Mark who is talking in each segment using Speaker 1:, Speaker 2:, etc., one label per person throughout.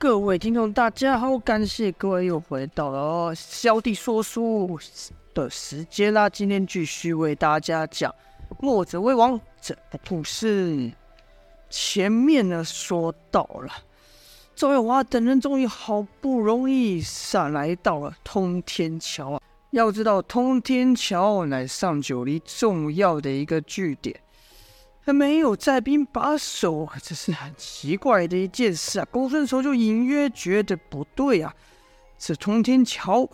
Speaker 1: 各位听众，大家好，感谢各位又回到了小弟说书的时间啦。今天继续为大家讲《墨者为王》这个故事。前面呢说到了，赵月华等人终于好不容易上来到了通天桥啊。要知道，通天桥乃上九黎重要的一个据点。没有在兵把守，这是很奇怪的一件事啊！公孙仇就隐约觉得不对啊。这通天桥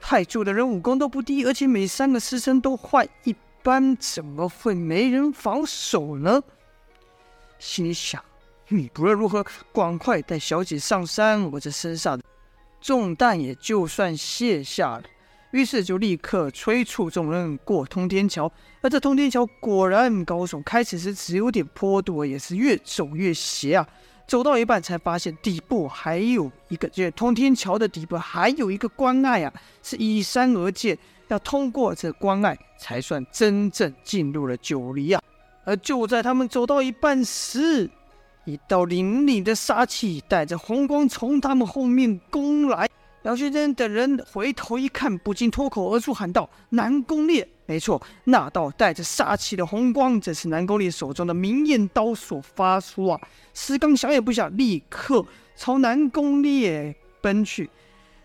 Speaker 1: 派驻的人武功都不低，而且每三个师生都换一班，怎么会没人防守呢？心里想：你不论如何，赶快带小姐上山，我这身上的重担也就算卸下了。于是就立刻催促众人过通天桥，而这通天桥果然高耸，开始时只有点坡度，也是越走越斜啊！走到一半才发现底部还有一个，这通天桥的底部还有一个关隘啊，是依山而建，要通过这关隘才算真正进入了九黎啊！而就在他们走到一半时，一道凛凛的杀气带着红光从他们后面攻来。姚旭珍等人回头一看，不禁脱口而出喊道：“南宫烈！”没错，那道带着杀气的红光，正是南宫烈手中的明艳刀所发出啊！石刚想也不想，立刻朝南宫烈奔去。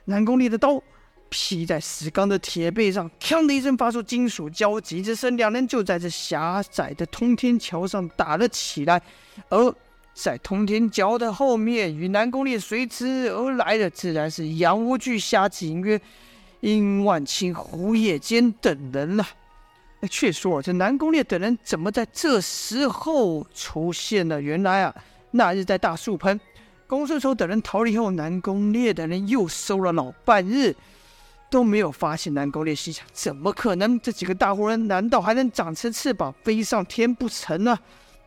Speaker 1: 南宫烈的刀劈在石刚的铁背上，锵的一声发出金属交击之声，两人就在这狭窄的通天桥上打了起来，而。在通天桥的后面，与南宫烈随之而来的，自然是杨无惧、夏景渊、殷万清、胡野间等人了。那却说这南宫烈等人怎么在这时候出现了？原来啊，那日在大树喷，公孙仇等人逃离后，南宫烈等人又搜了老半日，都没有发现南宫烈。心想：怎么可能？这几个大活人难道还能长成翅膀飞上天不成呢？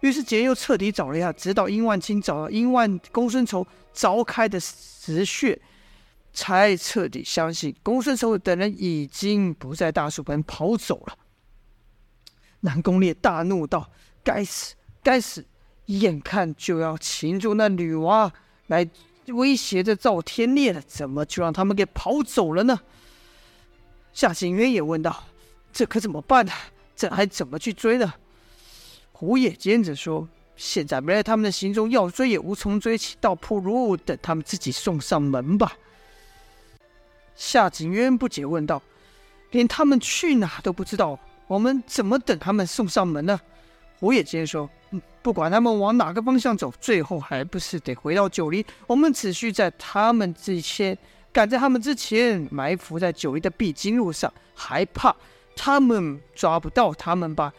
Speaker 1: 于是，杰又彻底找了一下，直到殷万清找到殷万公孙仇凿开的石穴，才彻底相信公孙仇等人已经不在大树盆跑走了。南宫烈大怒道：“该死，该死！眼看就要擒住那女娃来威胁着赵天烈了，怎么就让他们给跑走了呢？”夏景渊也问道：“这可怎么办呢？这还怎么去追呢？”胡也坚持说：“现在没了他们的行踪，要追也无从追起，倒不如等他们自己送上门吧。”夏景渊不解问道：“连他们去哪都不知道，我们怎么等他们送上门呢？”胡也坚说：“，不管他们往哪个方向走，最后还不是得回到九黎。我们只需在他们之前，赶在他们之前埋伏在九黎的必经路上，还怕他们抓不到他们吧？”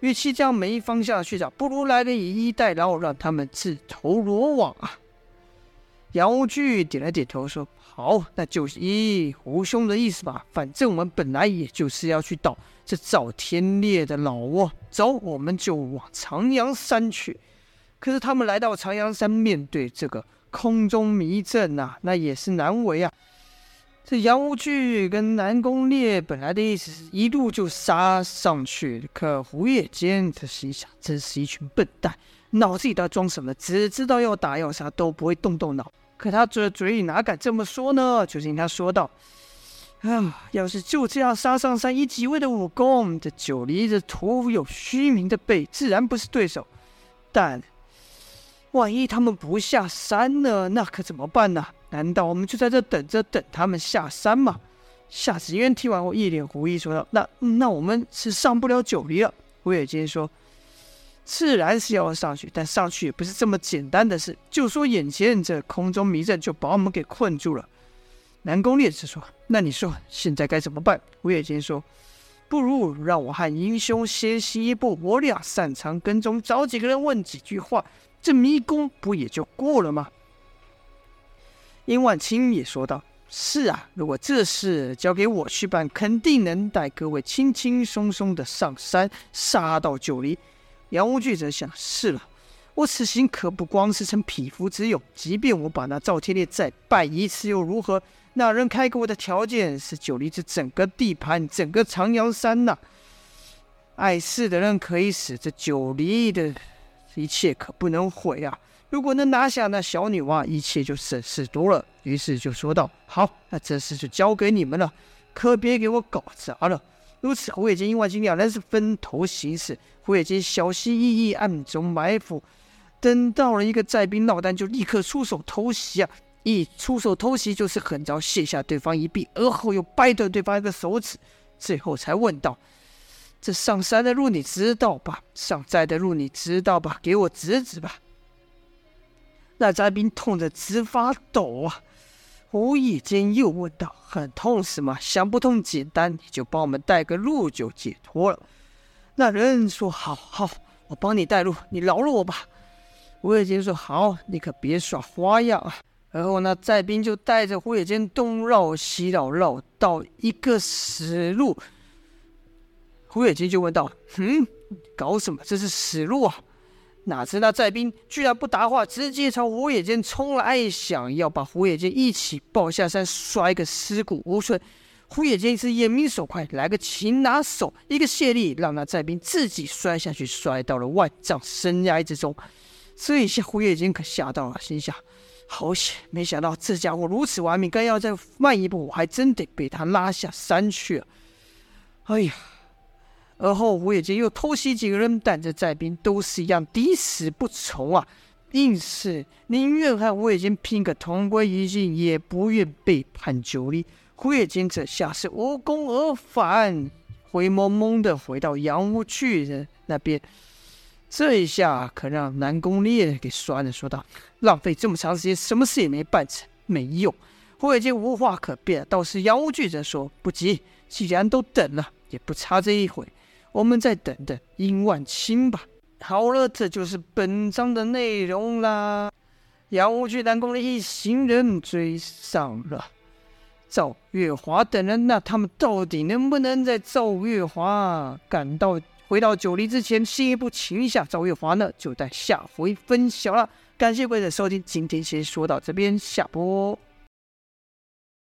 Speaker 1: 与其这样没方向去找，不如来个以逸待劳，让他们自投罗网啊！杨无惧点了点头，说：“好，那就是依胡兄的意思吧。反正我们本来也就是要去捣这赵天烈的老窝，走，我们就往长阳山去。可是他们来到长阳山，面对这个空中迷阵啊，那也是难为啊。”这杨无惧跟南宫烈本来的意思是一路就杀上去，可胡野坚他心想，真是一群笨蛋，脑子里在装什么？只知道要打要杀，都不会动动脑。可他嘴嘴里哪敢这么说呢？就听他说道：“啊，要是就这样杀上山，以几位的武功，这九黎这徒有虚名的辈，自然不是对手。但万一他们不下山呢？那可怎么办呢？”难道我们就在这等着等他们下山吗？夏子渊听完后一脸狐疑，说道：“那那我们是上不了九黎了。”胡也坚说：“自然是要上去，但上去也不是这么简单的事。就说眼前这空中迷阵就把我们给困住了。”南宫烈士说：“那你说现在该怎么办？”胡也坚说：“不如让我和英兄先行一步，我俩擅长跟踪，找几个人问几句话，这迷宫不也就过了吗？”殷万清也说道：“是啊，如果这事交给我去办，肯定能带各位轻轻松松的上山，杀到九黎。”杨无惧则想：“是了，我此行可不光是逞匹夫之勇，即便我把那赵天烈再败一次又如何？那人开给我的条件是九黎这整个地盘，整个长阳山呐。碍事的人可以死，这九黎的一切可不能毁啊！”如果能拿下那小女娃，一切就省事多了。于是就说道：“好，那这事就交给你们了，可别给我搞砸了。”如此，胡野间、殷万金两人是分头行事。胡野间小心翼翼，暗中埋伏，等到了一个寨兵闹单，就立刻出手偷袭啊！一出手偷袭，就是狠招卸下对方一臂，而后又掰断对方一个手指，最后才问道。这上山的路你知道吧？上寨的路你知道吧？给我指指吧。那寨兵痛得直发抖啊！胡野间又问道：“很痛是吗？想不通简单，你就帮我们带个路就解脱了。”那人说：“好好，我帮你带路，你饶了我吧。”胡野间说：“好，你可别耍花样啊！”然后那寨兵就带着胡野间东绕西绕，绕到一个死路。胡野间就问道：“嗯，搞什么？这是死路啊！”哪知那寨兵居然不答话，直接朝胡野间冲来，想要把胡野间一起抱下山，摔个尸骨无存。胡野间是眼明手快，来个擒拿手，一个卸力，让那寨兵自己摔下去，摔到了万丈深崖之中。这一下胡野间可吓到了，心想：好险！没想到这家伙如此顽皮，刚要再慢一步，我还真得被他拉下山去了。哎呀！而后胡野间又偷袭几个人，但这寨兵都是一样抵死不从啊！硬是宁愿和胡野间拼个同归于尽，也不愿背叛九黎。胡野间这下是无功而返，灰蒙蒙的回到杨屋去的那边。这一下可让南宫烈给酸了，说道：“浪费这么长时间，什么事也没办成，没用。”胡野间无话可辩，倒是杨无惧则说：“不急，既然都等了，也不差这一回。”我们再等等殷万清吧。好了，这就是本章的内容啦。杨无惧、南宫烈一行人追上了赵月华等人，那他们到底能不能在赵月华赶到回到九黎之前，先一步擒下赵月华呢？就待下回分晓了。感谢各位的收听，今天先说到这边，下播。